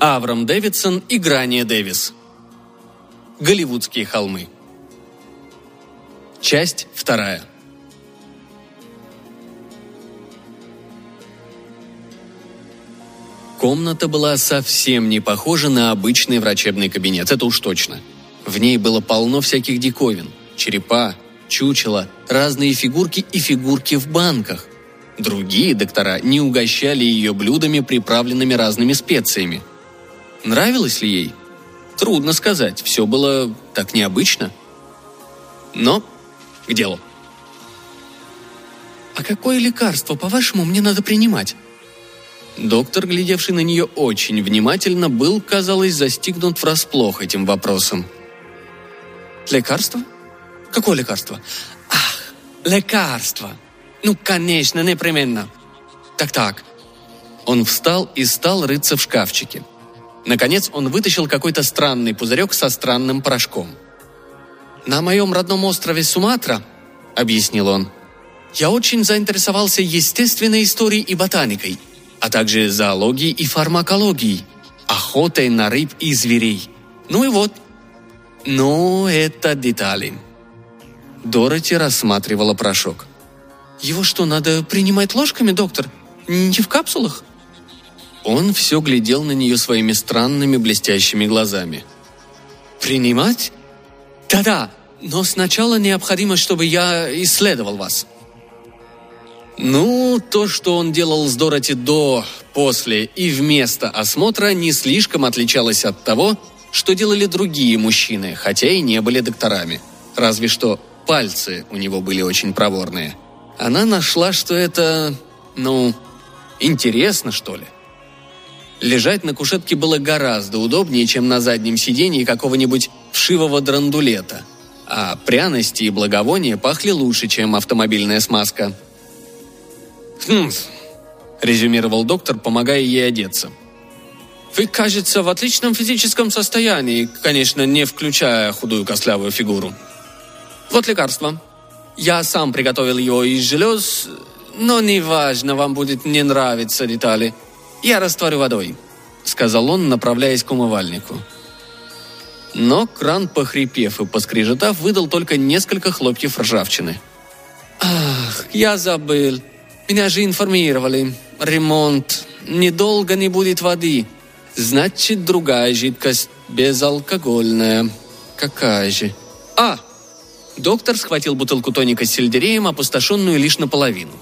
Аврам Дэвидсон и Грания Дэвис. Голливудские холмы. Часть вторая. Комната была совсем не похожа на обычный врачебный кабинет, это уж точно. В ней было полно всяких диковин. Черепа, чучела, разные фигурки и фигурки в банках. Другие доктора не угощали ее блюдами, приправленными разными специями. Нравилось ли ей? Трудно сказать, все было так необычно. Но к делу. «А какое лекарство, по-вашему, мне надо принимать?» Доктор, глядевший на нее очень внимательно, был, казалось, застигнут врасплох этим вопросом. «Лекарство? Какое лекарство? Ах, лекарство! Ну, конечно, непременно. Так-так». Он встал и стал рыться в шкафчике. Наконец он вытащил какой-то странный пузырек со странным порошком. «На моем родном острове Суматра», — объяснил он, — «я очень заинтересовался естественной историей и ботаникой, а также зоологией и фармакологией, охотой на рыб и зверей. Ну и вот. Но это детали». Дороти рассматривала порошок. «Его что, надо принимать ложками, доктор? Не в капсулах?» Он все глядел на нее своими странными блестящими глазами. «Принимать? Да-да, но сначала необходимо, чтобы я исследовал вас». Ну, то, что он делал с Дороти до, после и вместо осмотра, не слишком отличалось от того, что делали другие мужчины, хотя и не были докторами. Разве что пальцы у него были очень проворные. Она нашла, что это, ну, интересно, что ли. Лежать на кушетке было гораздо удобнее, чем на заднем сидении какого-нибудь вшивого драндулета. А пряности и благовония пахли лучше, чем автомобильная смазка. «Хм», — резюмировал доктор, помогая ей одеться. «Вы, кажется, в отличном физическом состоянии, конечно, не включая худую костлявую фигуру. Вот лекарство. Я сам приготовил его из желез, но неважно, вам будет не нравиться детали. «Я растворю водой», — сказал он, направляясь к умывальнику. Но кран, похрипев и поскрежетав, выдал только несколько хлопьев ржавчины. «Ах, я забыл. Меня же информировали. Ремонт. Недолго не будет воды. Значит, другая жидкость, безалкогольная. Какая же? А!» Доктор схватил бутылку тоника с сельдереем, опустошенную лишь наполовину.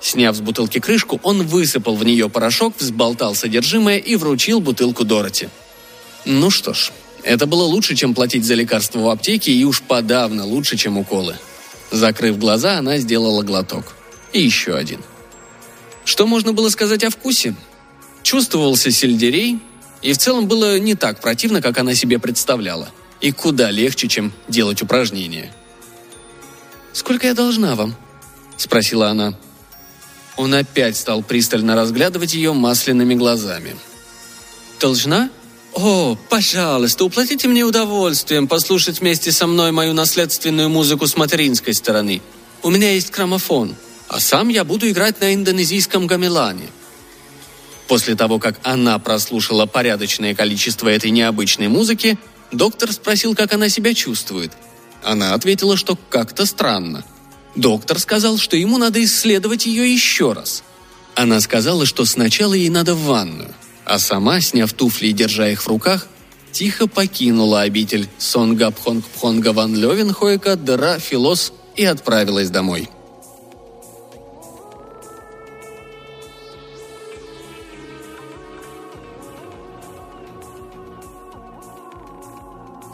Сняв с бутылки крышку, он высыпал в нее порошок, взболтал содержимое и вручил бутылку Дороти. Ну что ж, это было лучше, чем платить за лекарства в аптеке, и уж подавно лучше, чем уколы. Закрыв глаза, она сделала глоток. И еще один. Что можно было сказать о вкусе? Чувствовался сельдерей, и в целом было не так противно, как она себе представляла. И куда легче, чем делать упражнения. «Сколько я должна вам?» – спросила она. Он опять стал пристально разглядывать ее масляными глазами. «Должна? О, пожалуйста, уплатите мне удовольствием послушать вместе со мной мою наследственную музыку с материнской стороны. У меня есть граммофон, а сам я буду играть на индонезийском гамелане». После того, как она прослушала порядочное количество этой необычной музыки, доктор спросил, как она себя чувствует. Она ответила, что как-то странно – Доктор сказал, что ему надо исследовать ее еще раз. Она сказала, что сначала ей надо в ванную, а сама, сняв туфли и держа их в руках, тихо покинула обитель Сонга Пхонг Пхонга Ван Левенхойка Дра Филос и отправилась домой.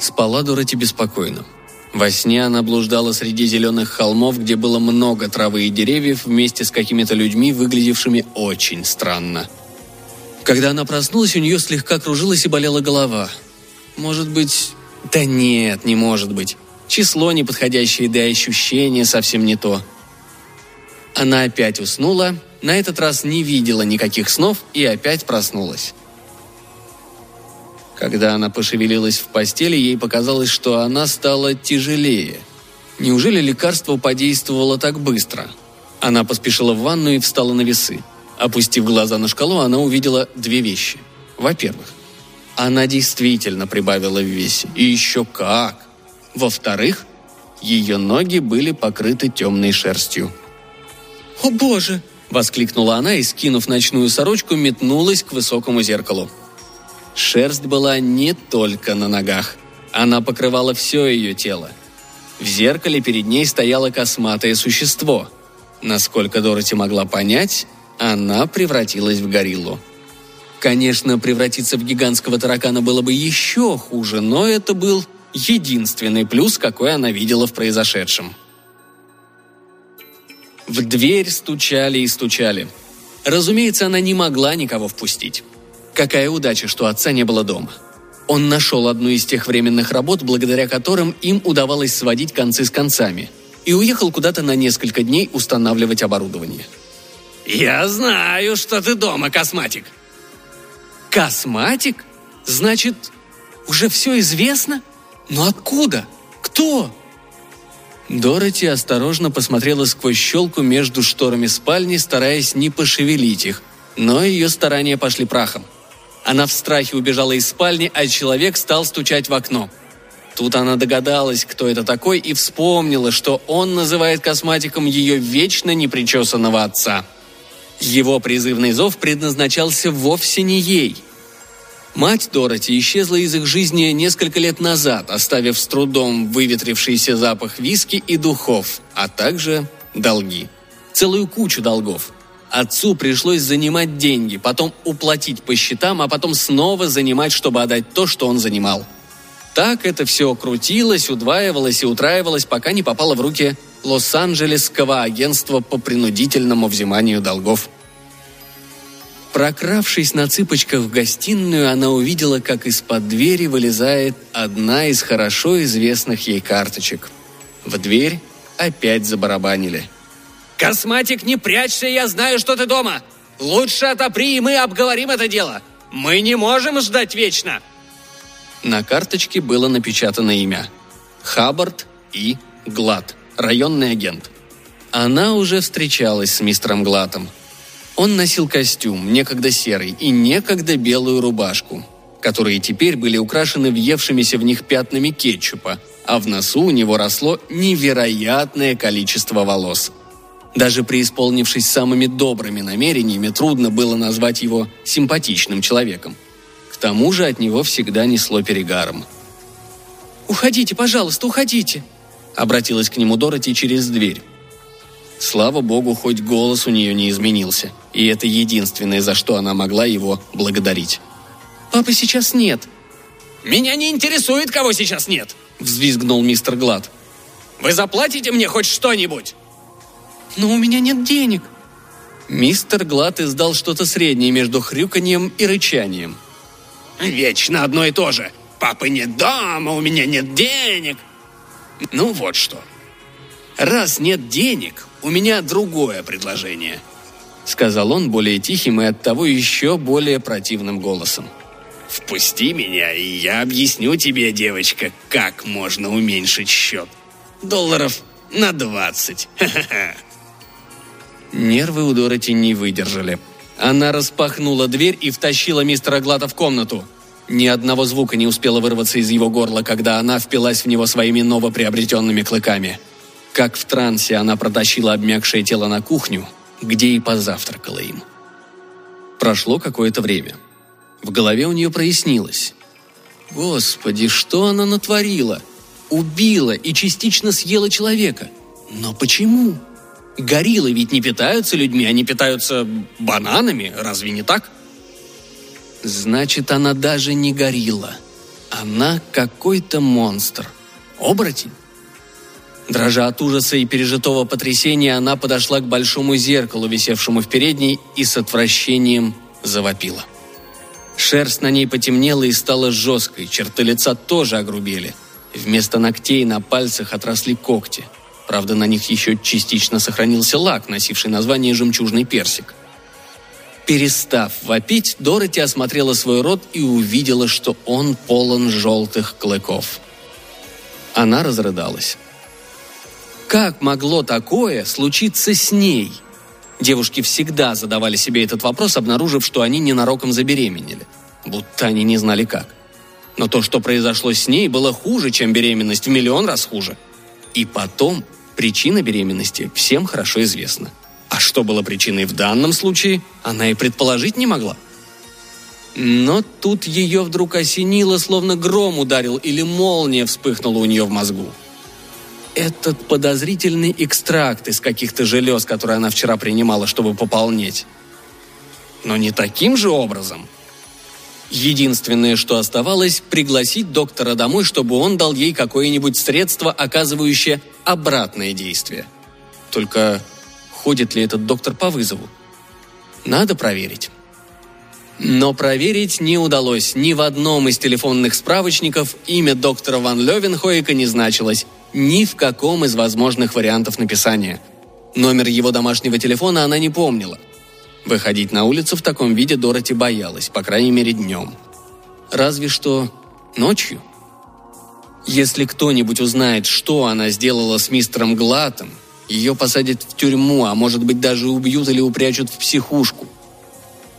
Спала Дороти беспокойно. Во сне она блуждала среди зеленых холмов, где было много травы и деревьев, вместе с какими-то людьми, выглядевшими очень странно. Когда она проснулась, у нее слегка кружилась и болела голова. Может быть... Да нет, не может быть. Число неподходящее, да и ощущение совсем не то. Она опять уснула, на этот раз не видела никаких снов и опять проснулась. Когда она пошевелилась в постели, ей показалось, что она стала тяжелее. Неужели лекарство подействовало так быстро? Она поспешила в ванну и встала на весы. Опустив глаза на шкалу, она увидела две вещи. Во-первых, Она действительно прибавила в весе. И еще как! Во-вторых, ее ноги были покрыты темной шерстью. «О боже!» – воскликнула она и, скинув ночную сорочку, метнулась к высокому зеркалу. Шерсть была не только на ногах. Она покрывала все ее тело. В зеркале перед ней стояло косматое существо. Насколько Дороти могла понять, она превратилась в гориллу. Конечно, превратиться в гигантского таракана было бы еще хуже, но это был единственный плюс, какой она видела в произошедшем. В дверь стучали и стучали. Разумеется, она не могла никого впустить. Какая удача, что отца не было дома. Он нашел одну из тех временных работ, благодаря которым им удавалось сводить концы с концами, и уехал куда-то на несколько дней устанавливать оборудование. «Я знаю, что ты дома, косматик!» «Косматик? Значит, уже все известно? Но откуда? Кто?» Дороти осторожно посмотрела сквозь щелку между шторами спальни, стараясь не пошевелить их, но ее старания пошли прахом. Она в страхе убежала из спальни, а человек стал стучать в окно. Тут она догадалась, кто это такой, и вспомнила, что он называет косматиком ее вечно непричесанного отца. Его призывный зов предназначался вовсе не ей. Мать Дороти исчезла из их жизни несколько лет назад, оставив с трудом выветрившийся запах виски и духов, а также долги. Целую кучу долгов. Отцу пришлось занимать деньги, потом уплатить по счетам, а потом снова занимать, чтобы отдать то, что он занимал. Так это все крутилось, удваивалось и утраивалось, пока не попало в руки Лос-Анджелесского агентства по принудительному взиманию долгов. Прокравшись на цыпочках в гостиную, она увидела, как из-под двери вылезает одна из хорошо известных ей карточек. В дверь опять забарабанили. «Косматик, не прячься, я знаю, что ты дома! Лучше отопри, и мы обговорим это дело! Мы не можем ждать вечно!» На карточке было напечатано имя. Хаббард и Глад, районный агент. Она уже встречалась с мистером Глатом – он носил костюм, некогда серый, и некогда белую рубашку, которые теперь были украшены въевшимися в них пятнами кетчупа, а в носу у него росло невероятное количество волос. Даже преисполнившись самыми добрыми намерениями, трудно было назвать его симпатичным человеком. К тому же от него всегда несло перегаром. «Уходите, пожалуйста, уходите!» Обратилась к нему Дороти через дверь. Слава богу, хоть голос у нее не изменился, и это единственное, за что она могла его благодарить. «Папы сейчас нет». «Меня не интересует, кого сейчас нет», — взвизгнул мистер Глад. «Вы заплатите мне хоть что-нибудь?» «Но у меня нет денег». Мистер Глад издал что-то среднее между хрюканьем и рычанием. «Вечно одно и то же. Папы нет дома, у меня нет денег». «Ну вот что. Раз нет денег, у меня другое предложение», — сказал он более тихим и оттого еще более противным голосом. «Впусти меня, и я объясню тебе, девочка, как можно уменьшить счет. Долларов на двадцать. Нервы у Дороти не выдержали. Она распахнула дверь и втащила мистера Глата в комнату. Ни одного звука не успела вырваться из его горла, когда она впилась в него своими новоприобретенными клыками — как в трансе она протащила обмякшее тело на кухню, где и позавтракала им. Прошло какое-то время. В голове у нее прояснилось. Господи, что она натворила? Убила и частично съела человека. Но почему? Гориллы ведь не питаются людьми, они питаются бананами, разве не так? Значит, она даже не горилла. Она какой-то монстр. Оборотень? Дрожа от ужаса и пережитого потрясения, она подошла к большому зеркалу, висевшему в передней, и с отвращением завопила. Шерсть на ней потемнела и стала жесткой, черты лица тоже огрубели. Вместо ногтей на пальцах отросли когти. Правда, на них еще частично сохранился лак, носивший название «жемчужный персик». Перестав вопить, Дороти осмотрела свой рот и увидела, что он полон желтых клыков. Она разрыдалась. Как могло такое случиться с ней? Девушки всегда задавали себе этот вопрос, обнаружив, что они ненароком забеременели. будто они не знали как. Но то, что произошло с ней, было хуже, чем беременность, в миллион раз хуже. И потом, причина беременности всем хорошо известна. А что было причиной в данном случае, она и предположить не могла. Но тут ее вдруг осенило, словно гром ударил или молния вспыхнула у нее в мозгу. Этот подозрительный экстракт из каких-то желез, которые она вчера принимала, чтобы пополнеть. Но не таким же образом. Единственное, что оставалось, пригласить доктора домой, чтобы он дал ей какое-нибудь средство, оказывающее обратное действие. Только ходит ли этот доктор по вызову? Надо проверить. Но проверить не удалось. Ни в одном из телефонных справочников имя доктора Ван Левенхойка не значилось. Ни в каком из возможных вариантов написания. Номер его домашнего телефона она не помнила. Выходить на улицу в таком виде Дороти боялась, по крайней мере днем. Разве что ночью. Если кто-нибудь узнает, что она сделала с мистером Глатом, ее посадят в тюрьму, а может быть даже убьют или упрячут в психушку.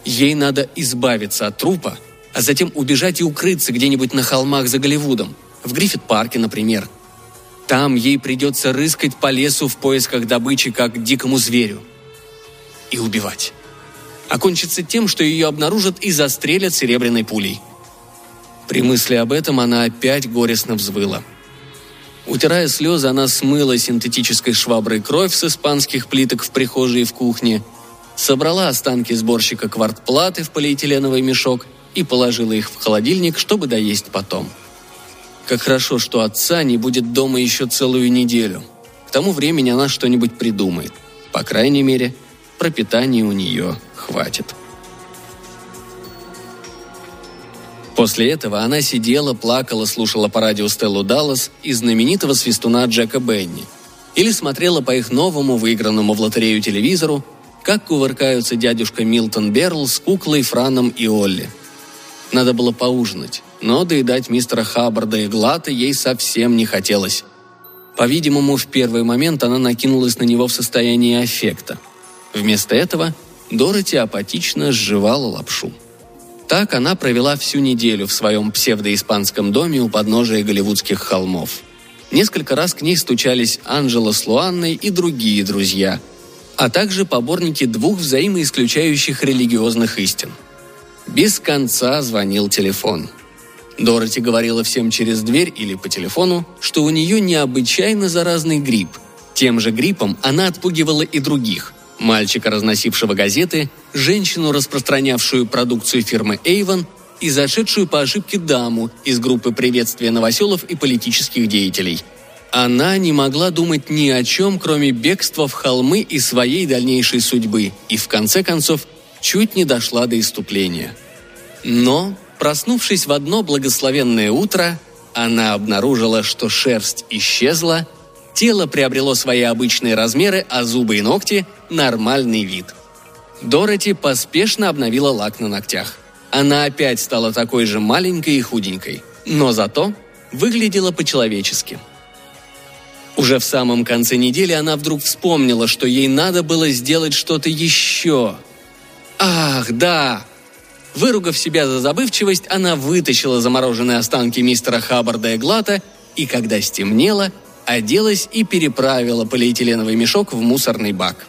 Ей надо избавиться от трупа, а затем убежать и укрыться где-нибудь на холмах за Голливудом. В Гриффит-парке, например. Там ей придется рыскать по лесу в поисках добычи, как дикому зверю. И убивать. Окончится тем, что ее обнаружат и застрелят серебряной пулей. При мысли об этом она опять горестно взвыла. Утирая слезы, она смыла синтетической шваброй кровь с испанских плиток в прихожей и в кухне – собрала останки сборщика квартплаты в полиэтиленовый мешок и положила их в холодильник, чтобы доесть потом. Как хорошо, что отца не будет дома еще целую неделю. К тому времени она что-нибудь придумает. По крайней мере, пропитания у нее хватит. После этого она сидела, плакала, слушала по радио Стеллу Даллас и знаменитого свистуна Джека Бенни. Или смотрела по их новому выигранному в лотерею телевизору как кувыркаются дядюшка Милтон Берл с куклой Франом и Олли. Надо было поужинать, но доедать мистера Хаббарда и Глата ей совсем не хотелось. По-видимому, в первый момент она накинулась на него в состоянии аффекта. Вместо этого Дороти апатично сживала лапшу. Так она провела всю неделю в своем псевдоиспанском доме у подножия голливудских холмов. Несколько раз к ней стучались Анжела с Луанной и другие друзья – а также поборники двух взаимоисключающих религиозных истин. Без конца звонил телефон. Дороти говорила всем через дверь или по телефону, что у нее необычайно заразный грипп. Тем же гриппом она отпугивала и других. Мальчика, разносившего газеты, женщину, распространявшую продукцию фирмы Avon и зашедшую по ошибке даму из группы приветствия новоселов и политических деятелей – она не могла думать ни о чем, кроме бегства в холмы и своей дальнейшей судьбы, и в конце концов чуть не дошла до иступления. Но, проснувшись в одно благословенное утро, она обнаружила, что шерсть исчезла, тело приобрело свои обычные размеры, а зубы и ногти – нормальный вид. Дороти поспешно обновила лак на ногтях. Она опять стала такой же маленькой и худенькой, но зато выглядела по-человечески – уже в самом конце недели она вдруг вспомнила, что ей надо было сделать что-то еще. Ах, да! Выругав себя за забывчивость, она вытащила замороженные останки мистера Хаббарда и Глата и, когда стемнело, оделась и переправила полиэтиленовый мешок в мусорный бак.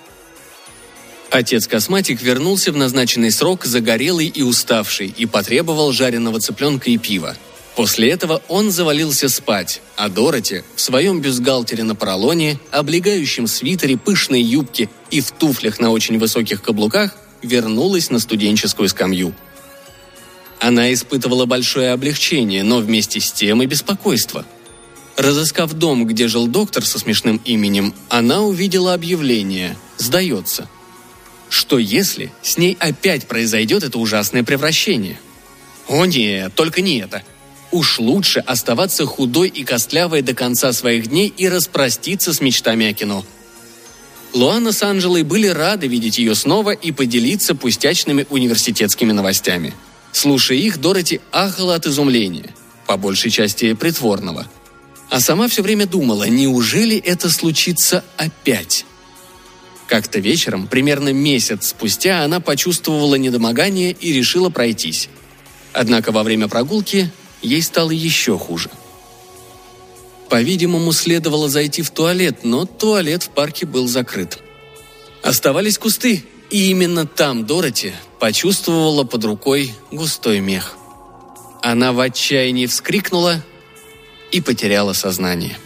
Отец-косматик вернулся в назначенный срок загорелый и уставший и потребовал жареного цыпленка и пива – После этого он завалился спать, а Дороти в своем бюстгальтере на поролоне, облегающем свитере, пышной юбке и в туфлях на очень высоких каблуках вернулась на студенческую скамью. Она испытывала большое облегчение, но вместе с тем и беспокойство. Разыскав дом, где жил доктор со смешным именем, она увидела объявление «Сдается». Что если с ней опять произойдет это ужасное превращение? О нет, только не это – Уж лучше оставаться худой и костлявой до конца своих дней и распроститься с мечтами о кино. Луана с Анжелой были рады видеть ее снова и поделиться пустячными университетскими новостями. Слушая их, Дороти ахала от изумления, по большей части притворного. А сама все время думала, неужели это случится опять? Как-то вечером, примерно месяц спустя, она почувствовала недомогание и решила пройтись. Однако во время прогулки ей стало еще хуже. По-видимому, следовало зайти в туалет, но туалет в парке был закрыт. Оставались кусты, и именно там Дороти почувствовала под рукой густой мех. Она в отчаянии вскрикнула и потеряла сознание.